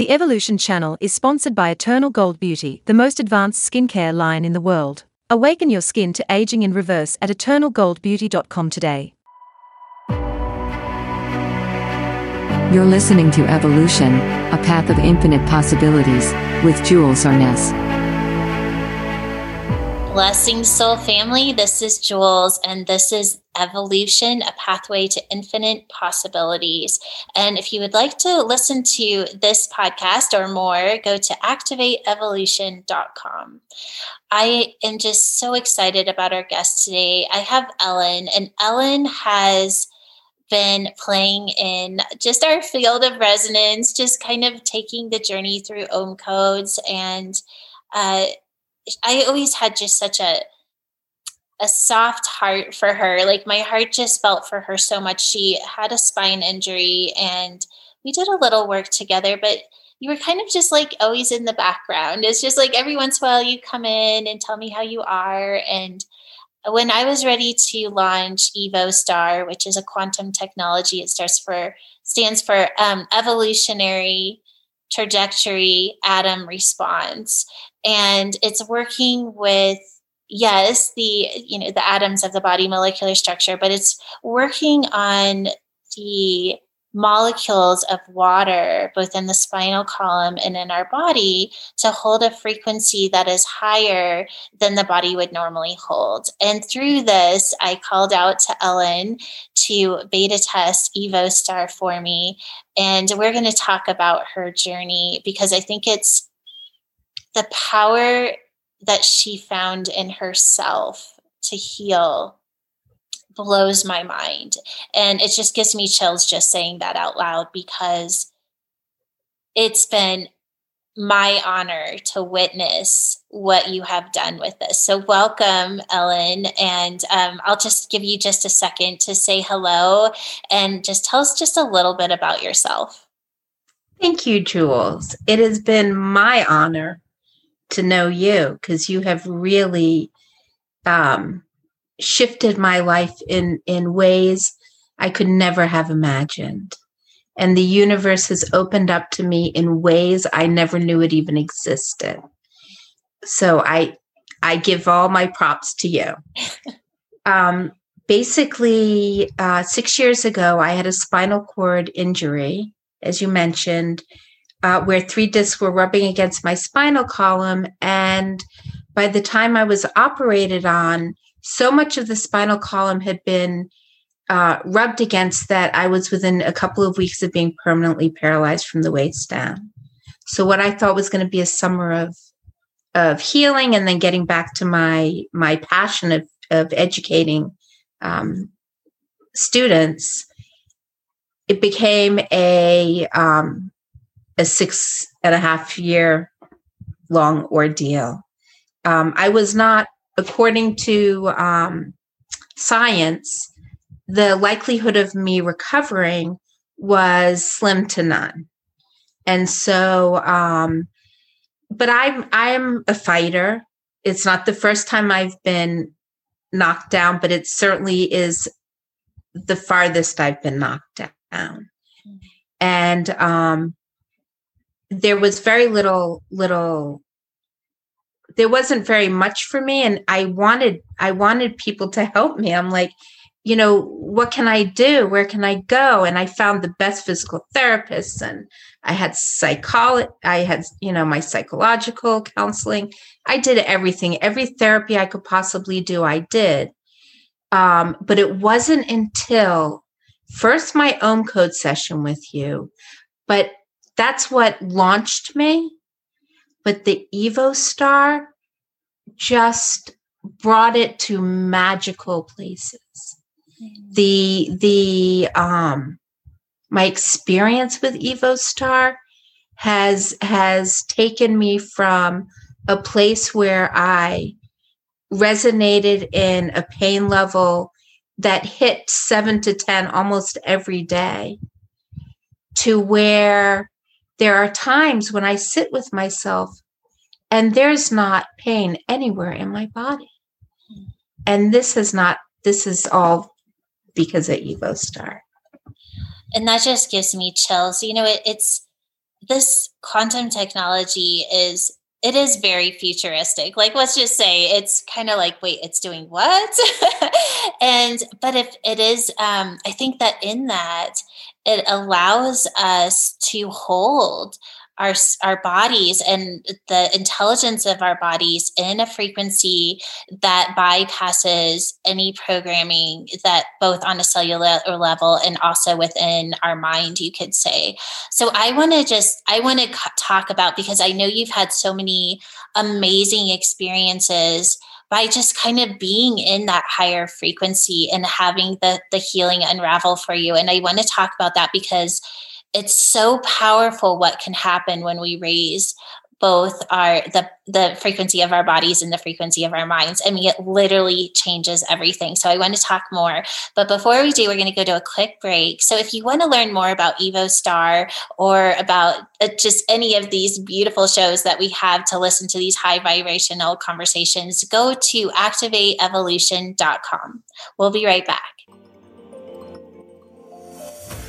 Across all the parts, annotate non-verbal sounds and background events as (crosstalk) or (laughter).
The Evolution channel is sponsored by Eternal Gold Beauty, the most advanced skincare line in the world. Awaken your skin to aging in reverse at eternalgoldbeauty.com today. You're listening to Evolution, a path of infinite possibilities, with Jules Arness. Blessing Soul Family. This is Jules, and this is Evolution, a pathway to infinite possibilities. And if you would like to listen to this podcast or more, go to activateevolution.com. I am just so excited about our guest today. I have Ellen, and Ellen has been playing in just our field of resonance, just kind of taking the journey through ohm codes and uh, I always had just such a a soft heart for her. Like my heart just felt for her so much. She had a spine injury and we did a little work together, but you were kind of just like always in the background. It's just like every once in a while you come in and tell me how you are. And when I was ready to launch Evo Star, which is a quantum technology, it starts for stands for um, evolutionary trajectory atom response and it's working with yes the you know the atoms of the body molecular structure but it's working on the molecules of water both in the spinal column and in our body to hold a frequency that is higher than the body would normally hold. And through this i called out to ellen to beta test evo star for me and we're going to talk about her journey because i think it's the power that she found in herself to heal blows my mind. And it just gives me chills just saying that out loud because it's been my honor to witness what you have done with this. So, welcome, Ellen. And um, I'll just give you just a second to say hello and just tell us just a little bit about yourself. Thank you, Jules. It has been my honor to know you because you have really um, shifted my life in in ways I could never have imagined. And the universe has opened up to me in ways I never knew it even existed. So I I give all my props to you. Um, basically, uh, six years ago, I had a spinal cord injury, as you mentioned, uh, where three discs were rubbing against my spinal column. And by the time I was operated on, so much of the spinal column had been uh, rubbed against that I was within a couple of weeks of being permanently paralyzed from the waist down. So what I thought was going to be a summer of of healing and then getting back to my my passion of of educating um, students, it became a um, a six and a half year long ordeal. Um, I was not, according to um, science, the likelihood of me recovering was slim to none. And so, um, but I'm I'm a fighter. It's not the first time I've been knocked down, but it certainly is the farthest I've been knocked down. Mm-hmm. And um, there was very little little there wasn't very much for me and i wanted i wanted people to help me. I'm like you know what can i do? Where can i go? And i found the best physical therapists and i had psychology i had you know my psychological counseling. I did everything every therapy i could possibly do i did. Um, but it wasn't until first my own code session with you but that's what launched me. But the Evo Star just brought it to magical places. Mm-hmm. The the um my experience with Evo Star has has taken me from a place where I resonated in a pain level that hit 7 to 10 almost every day to where there are times when I sit with myself and there's not pain anywhere in my body. And this is not, this is all because of Evo Star. And that just gives me chills. You know, it, it's, this quantum technology is it is very futuristic. Like, let's just say it's kind of like, wait, it's doing what? (laughs) and, but if it is, um, I think that in that, it allows us to hold our our bodies and the intelligence of our bodies in a frequency that bypasses any programming that both on a cellular level and also within our mind you could say. So i want to just i want to talk about because i know you've had so many amazing experiences by just kind of being in that higher frequency and having the the healing unravel for you. And i want to talk about that because it's so powerful what can happen when we raise both our the the frequency of our bodies and the frequency of our minds. I mean, it literally changes everything. So I want to talk more. But before we do, we're going to go to a quick break. So if you want to learn more about Evo Star or about uh, just any of these beautiful shows that we have to listen to these high vibrational conversations, go to activateevolution.com. We'll be right back.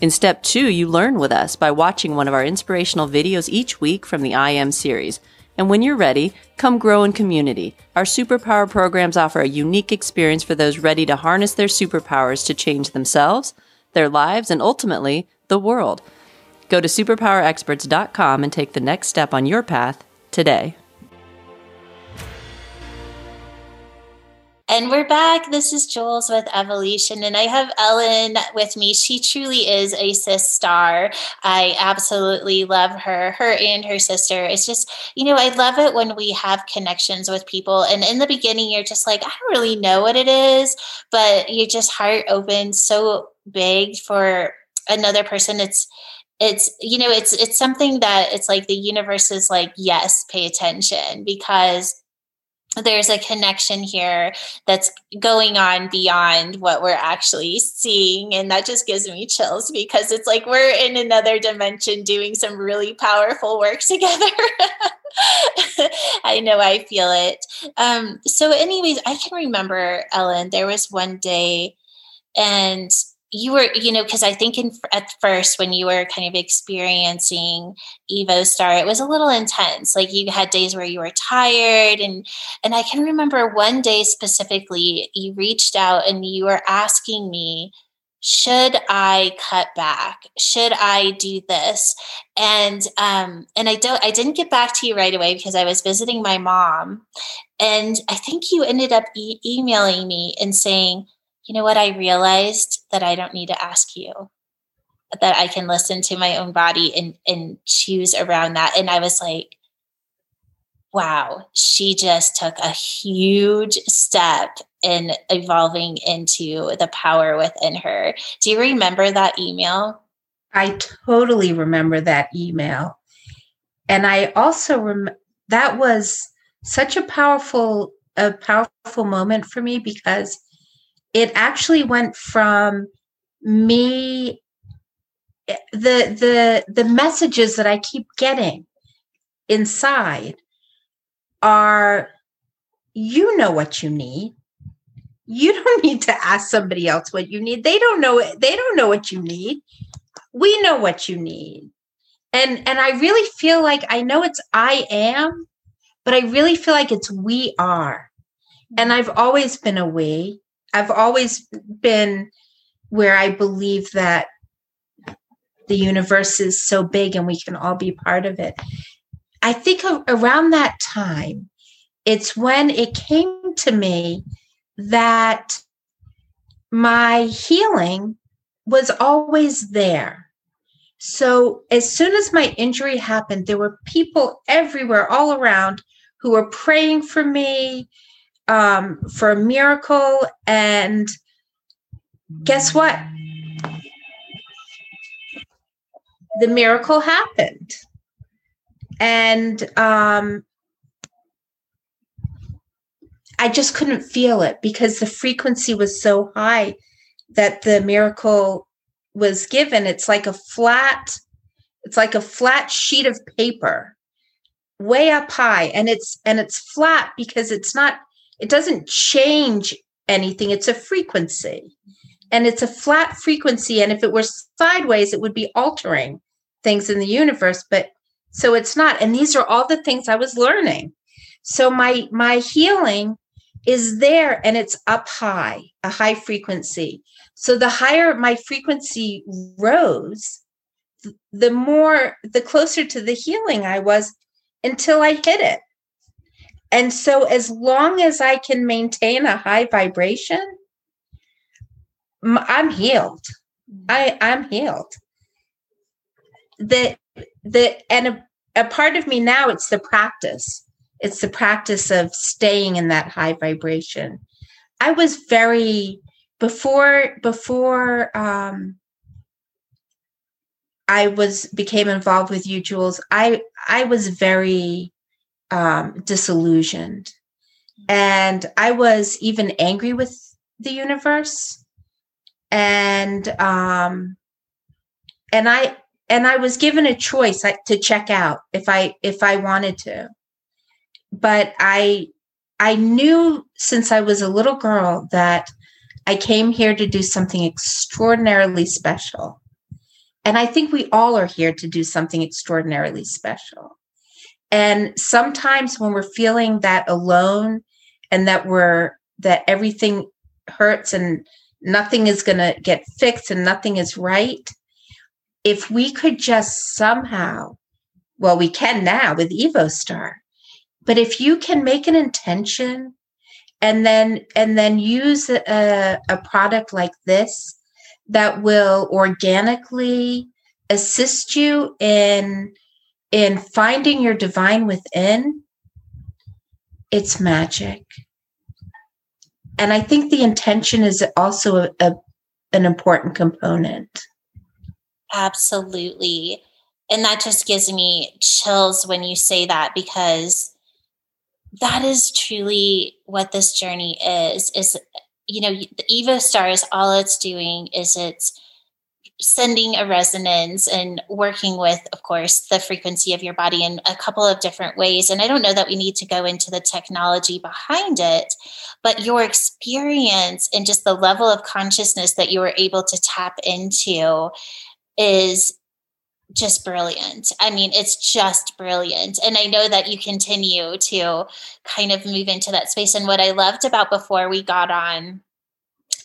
In step two, you learn with us by watching one of our inspirational videos each week from the I Am series. And when you're ready, come grow in community. Our superpower programs offer a unique experience for those ready to harness their superpowers to change themselves, their lives, and ultimately, the world. Go to superpowerexperts.com and take the next step on your path today. And we're back. This is Jules with Evolution, and I have Ellen with me. She truly is a sis star. I absolutely love her, her and her sister. It's just, you know, I love it when we have connections with people. And in the beginning, you're just like, I don't really know what it is, but you just heart open so big for another person. It's it's you know it's it's something that it's like the universe is like yes pay attention because there's a connection here that's going on beyond what we're actually seeing and that just gives me chills because it's like we're in another dimension doing some really powerful work (laughs) together. I know i feel it. Um, so anyways i can remember ellen there was one day and you were you know because i think in, at first when you were kind of experiencing evo star it was a little intense. Like you had days where you were tired and and i can remember one day specifically you reached out and you were asking me should i cut back? Should i do this? And um and i don't i didn't get back to you right away because i was visiting my mom and i think you ended up e- emailing me and saying you know what? I realized that I don't need to ask you, that I can listen to my own body and, and choose around that. And I was like, wow, she just took a huge step in evolving into the power within her. Do you remember that email? I totally remember that email. And I also rem- that was such a powerful a powerful moment for me because it actually went from me the the the messages that I keep getting inside are you know what you need. You (laughs) don't need to ask somebody else what you need. They don't know it they don't know what you need. We know what you need. And and i really feel like i know it's i am but i really feel like it's we are. And i've always been a we I've always been where I believe that the universe is so big and we can all be part of it. I think around that time, it's when it came to me that my healing was always there. So as soon as my injury happened, there were people everywhere, all around, who were praying for me, um, for a miracle. And guess what? The miracle happened. And um, I just couldn't feel it because the frequency was so high that the miracle was given. It's like a flat, it's like a flat sheet of paper way up high and it's and it's flat because it's not it doesn't change anything. It's a frequency. And it's a flat frequency. And if it were sideways it would be altering things in the universe. But so it's not. And these are all the things i was learning. So my my healing is there and it's up high a high frequency. So the higher my frequency rose the more the closer to the healing i was until I hit it. And so, as long as I can maintain a high vibration, I'm healed. I, I'm healed. The, the, and a, a part of me now, it's the practice. It's the practice of staying in that high vibration. I was very, before, before, um, I was became involved with you, Jules, I I was very um, disillusioned, and I was even angry with the universe, and um, and I and I was given a choice to check out if I if I wanted to, but I I knew since I was a little girl that I came here to do something extraordinarily special. And I think we all are here to do something extraordinarily special. And sometimes when we're feeling that alone and that we're, that everything hurts and nothing is going to get fixed and nothing is right, if we could just somehow, well, we can now with EvoStar, but if you can make an intention and then and then use a, a product like this that will organically assist you in in finding your divine within it's magic. And i think the intention is also a, a, an important component. Absolutely. And that just gives me chills when you say that because that is truly what this journey is is you know, the Evo is all it's doing is it's sending a resonance and working with, of course, the frequency of your body in a couple of different ways. And I don't know that we need to go into the technology behind it, but your experience and just the level of consciousness that you were able to tap into is just brilliant. I mean, it's just brilliant. And I know that you continue to kind of move into that space. And what I loved about before we got on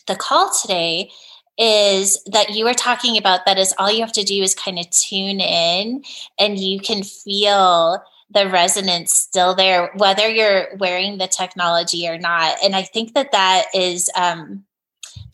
the call today is that you were talking about that is all you have to do is kind of tune in and you can feel the resonance still there whether you're wearing the technology or not. And i think that that is um,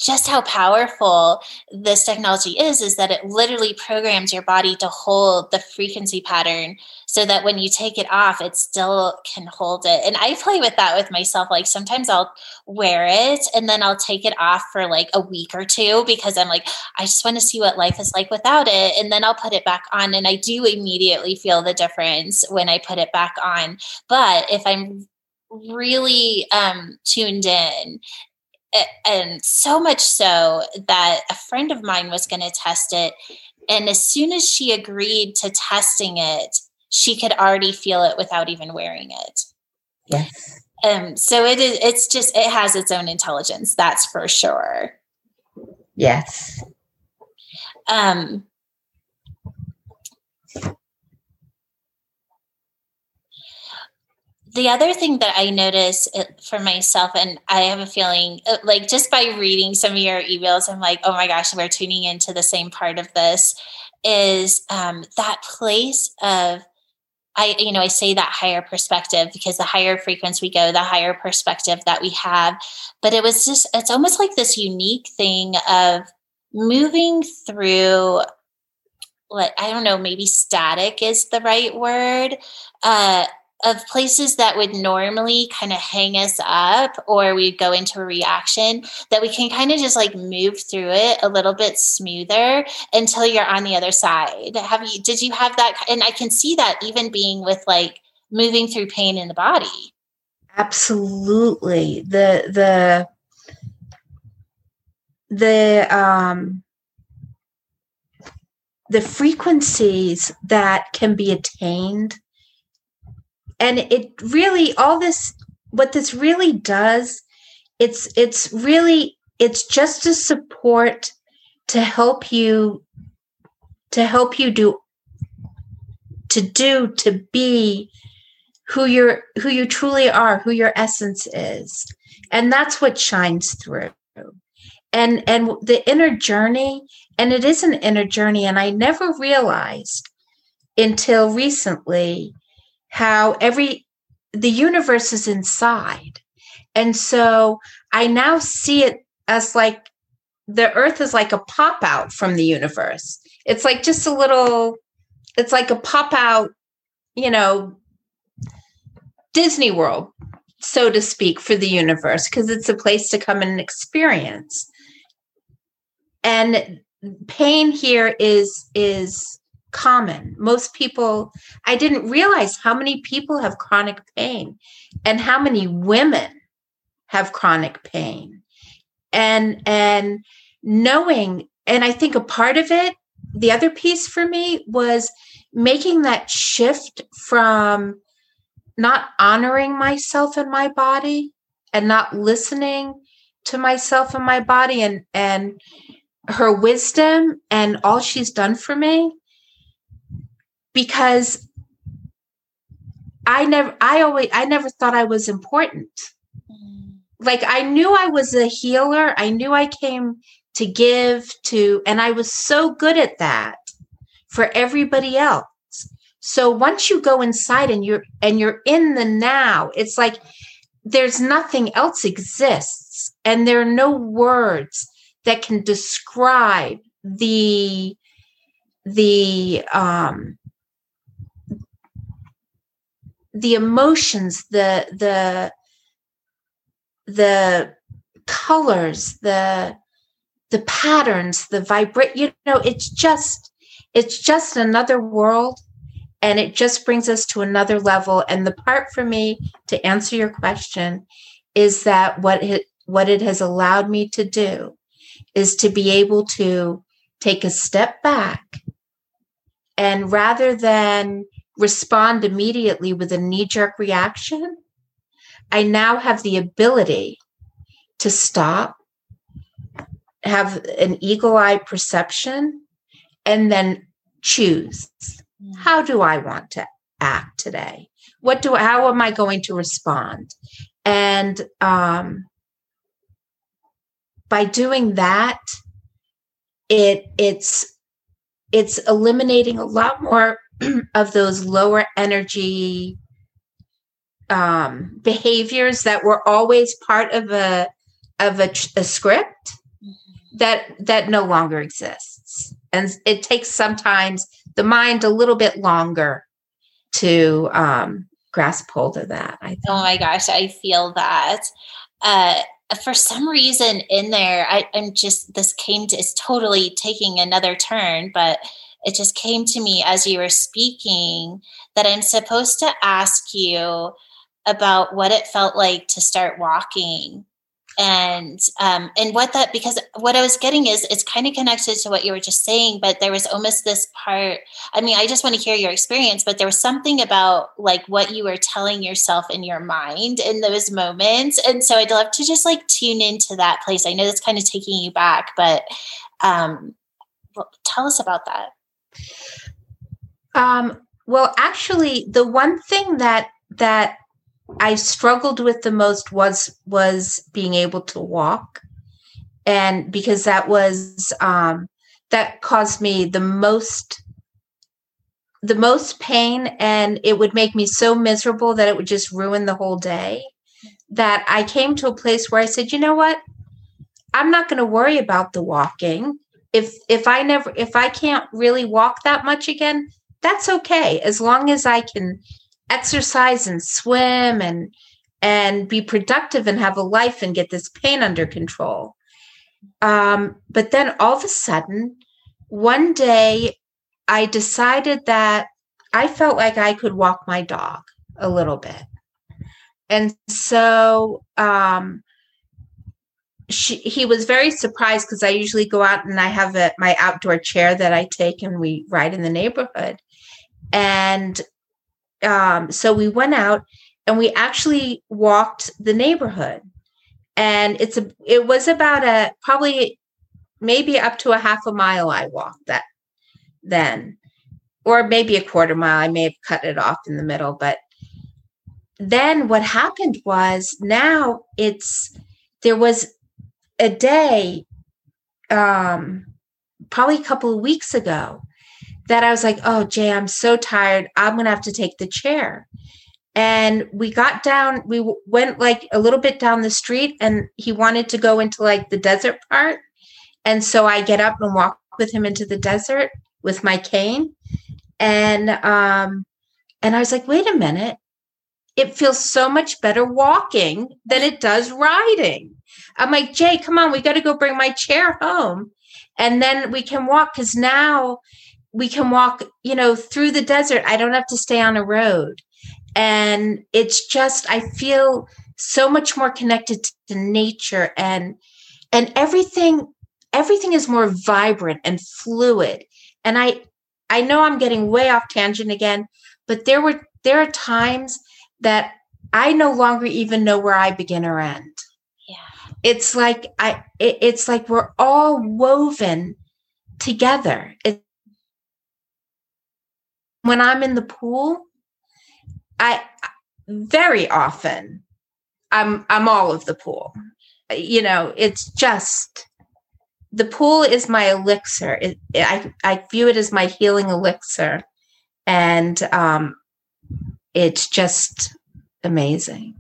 just how powerful this technology is is that it literally programs your body to hold the frequency pattern so that when you take it off it still can hold it. And i play with that with myself like sometimes i'll wear it and then i'll take it off for like a week or two because i'm like i just want to see what life is like without it. And then i'll put it back on and i do immediately feel the difference when i put it back on. But if i'm really um, tuned in and so much so that a friend of mine was going to test it and as soon as she agreed to testing it she could already feel it without even wearing it. Yes. Um so it is it's just it has its own intelligence that's for sure. Yes. Um the other thing that I notice uh, for myself, and I have a feeling uh, like just by reading some of your emails, I'm like, oh my gosh, we're tuning into the same part of this is um, that place of I, you know, I say that higher perspective because the higher frequency we go, the higher perspective that we have. But it was just, it's almost like this unique thing of moving through what I don't know, maybe static is the right word. Uh, of places that would normally kind of hang us up or we'd go into a reaction that we can kind of just like move through it a little bit smoother until you're on the other side. Have you did you have that and i can see that even being with like moving through pain in the body. Absolutely. The the the um the frequencies that can be attained and it really all this what this really does it's it's really it's just a support to help you to help you do to do to be who you're who you truly are who your essence is. And that's what shines through. And and the inner journey and it is an inner journey and i never realized until recently how every the universe is inside. And so i now see it as like the earth is like a pop out from the universe. It's like just a little it's like a pop out you know disney world so to speak for the universe because it's a place to come and experience. And pain here is is common. Most people i didn't realize how many people have chronic pain and how many women have chronic pain. And and knowing and i think a part of it the other piece for me was making that shift from not honoring myself and my body and not listening to myself and my body and and her wisdom and all she's done for me because I never I always I never thought I was important. Like I knew I was a healer. I knew I came to give to and I was so good at that for everybody else. So once you go inside and you're and you're in the now, it's like there's nothing else exists and there are no words that can describe the the um the emotions the the the colors the the patterns the vibrate you know it's just it's just another world and it just brings us to another level. And the part for me to answer your question is that what it what it has allowed me to do is to be able to take a step back and rather than respond immediately with a knee jerk reaction, I now have the ability to stop, have an eagle eye perception, and then choose mm. how do I want to act today? What do how am I going to respond? And um, by doing that, it it's it's eliminating a lot more (clears throat) of those lower energy um, behaviors that were always part of a of a, a script mm-hmm. that that no longer exists and it takes sometimes the mind a little bit longer to um, grasp hold of that I think. oh my gosh i feel that uh, for some reason in there I, i'm just this came to it's totally taking another turn but it just came to me as you were speaking that i'm supposed to ask you about what it felt like to start walking and um, and what that because what I was getting is it's kind of connected to what you were just saying, but there was almost this part. I mean, I just want to hear your experience, but there was something about like what you were telling yourself in your mind in those moments, and so I'd love to just like tune into that place. I know that's kind of taking you back, but um, well, tell us about that. Um, well, actually, the one thing that that I struggled with the most was was being able to walk, and because that was um, that caused me the most the most pain, and it would make me so miserable that it would just ruin the whole day. That I came to a place where I said, you know what, I'm not going to worry about the walking. If if I never if I can't really walk that much again, that's okay as long as I can exercise and swim and and be productive and have a life and get this pain under control. Um, but then all of a sudden, one day, I decided that I felt like I could walk my dog a little bit. and so um, she, he was very surprised because I usually go out and I have a, my outdoor chair that I take and we ride in the neighborhood. And um, so we went out and we actually walked the neighborhood. And it's a it was about a probably maybe up to a half a mile I walked that then. Or maybe a quarter mile. I may have cut it off in the middle, but then what happened was now it's there was a day um probably a couple of weeks ago that I was like, oh, Jay, I'm so tired. I'm going to have to take the chair. And we got down, we went like a little bit down the street, and he wanted to go into like the desert part. And so I get up and walk with him into the desert with my cane. And um, and I was like, wait a minute. It feels so much better walking than it does riding. I'm like, Jay, come on, we got to go bring my chair home. And then we can walk because now we can walk, you know, through the desert. I don't have to stay on a road. And it's just, I feel so much more connected to nature and and everything everything is more vibrant and fluid and i i know i'm getting way off tangent again but there were there are times that i no longer even know where i begin or end. It's like i it, it's like we're all woven together. It, when i'm in the pool i very often i'm i'm all of the pool. You know it's just the pool is my elixir. It, i i view it as my healing elixir. And um it's just amazing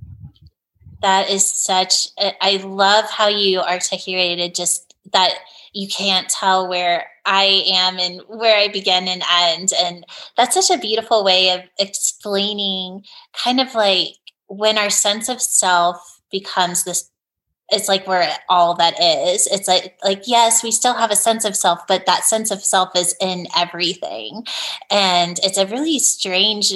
That is such, I love how you articulated just that you can't tell where I am and where I begin and end. And that's such a beautiful way of explaining kind of like when our sense of self becomes this it's like we're all that is it's like like yes we still have a sense of self but that sense of self is in everything and it's a really strange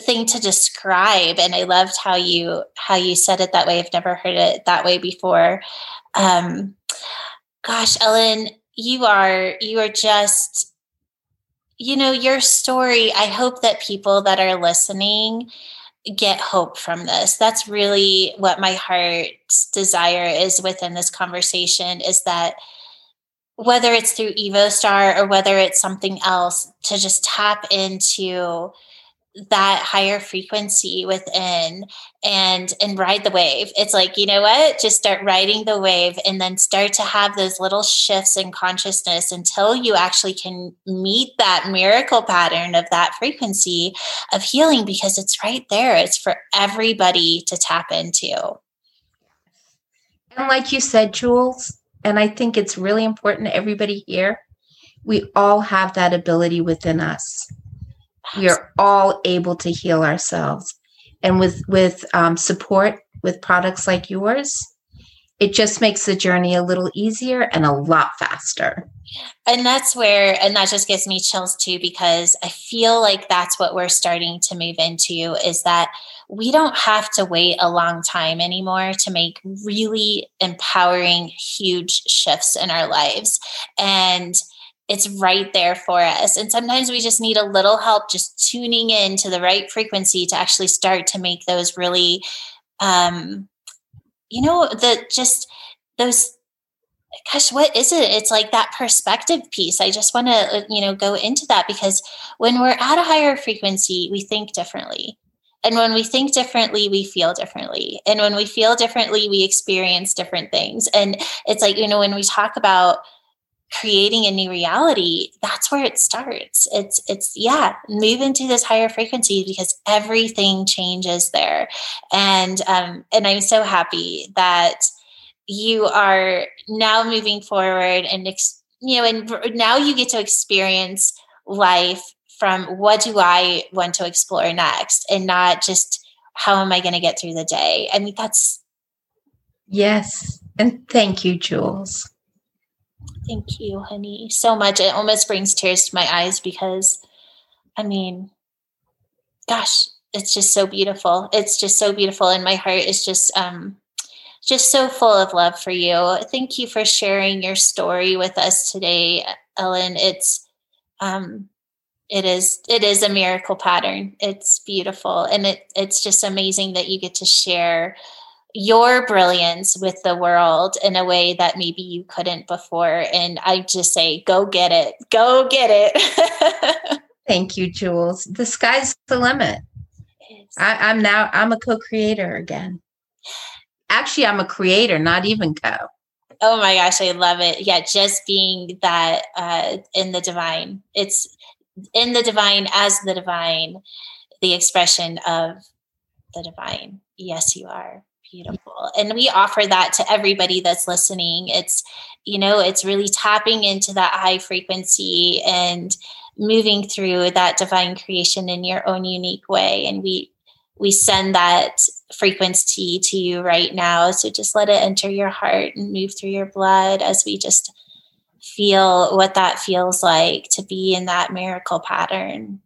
thing to describe and i loved how you how you said it that way. I've never heard it that way before. Um gosh ellen you are you are just you know your story i hope that people that are listening get hope from this. That's really what my heart's desire is within this conversation is that whether it's through evostar or whether it's something else to just tap into that higher frequency within and and ride the wave. It's like you know what? Just start riding the wave and then start to have those little shifts in consciousness until you actually can meet that miracle pattern of that frequency of healing because it's right there. It's for everybody to tap into. And like you said jules and i think it's really important to everybody here we all have that ability within us we are all able to heal ourselves. And with with um, support with products like yours it just makes the journey a little easier and a lot faster. And that's where and that just gives me chills too because i feel like that's what we're starting to move into is that we don't have to wait a long time anymore to make really empowering huge shifts in our lives. And it's right there for us. And sometimes we just need a little help just tuning in to the right frequency to actually start to make those really, um, you know, the just those. Gosh, what is it? It's like that perspective piece. I just want to, uh, you know, go into that because when we're at a higher frequency, we think differently. And when we think differently, we feel differently. And when we feel differently, we experience different things. And it's like, you know, when we talk about creating a new reality that's where it starts. It's it's yeah move into this higher frequency because everything changes there. And um and i'm so happy that you are now moving forward and ex- you know and now you get to experience life from what do i want to explore next and not just how am i going to get through the day. I mean that's yes. And thank you jules Thank you, honey, so much. It almost brings tears to my eyes because, I mean, gosh, it's just so beautiful. It's just so beautiful. And my heart is just um just so full of love for you. Thank you for sharing your story with us today, Ellen. It's um it is it is a miracle pattern. It's beautiful and it it's just amazing that you get to share your brilliance with the world in a way that maybe you couldn't before and I just say go get it. Go get it. (laughs) Thank you, Jules. The sky's the limit. I, I'm now I'm a co-creator again. Actually, I'm a creator, not even co. Oh my gosh, I love it. Yeah, just being that uh, in the divine. It's in the divine as the divine, the expression of the divine. Yes, you are beautiful. And we offer that to everybody that's listening. It's, you know, it's really tapping into that high frequency and moving through that divine creation in your own unique way. And we we send that frequency to you right now. So just let it enter your heart and move through your blood as we just feel what that feels like to be in that miracle pattern.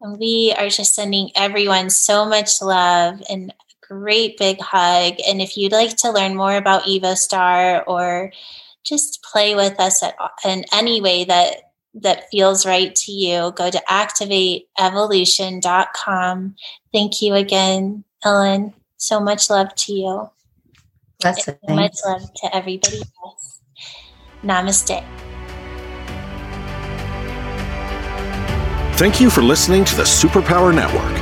And we are just sending everyone so much love and great big hug. And if you'd like to learn more about EvoStar or just play with us at, in any way that that feels right to you, go to activateevolution.com. Thank you again, Ellen. So much love to you. That's so much love to everybody else. Namaste. Thank you for listening to the Superpower Network.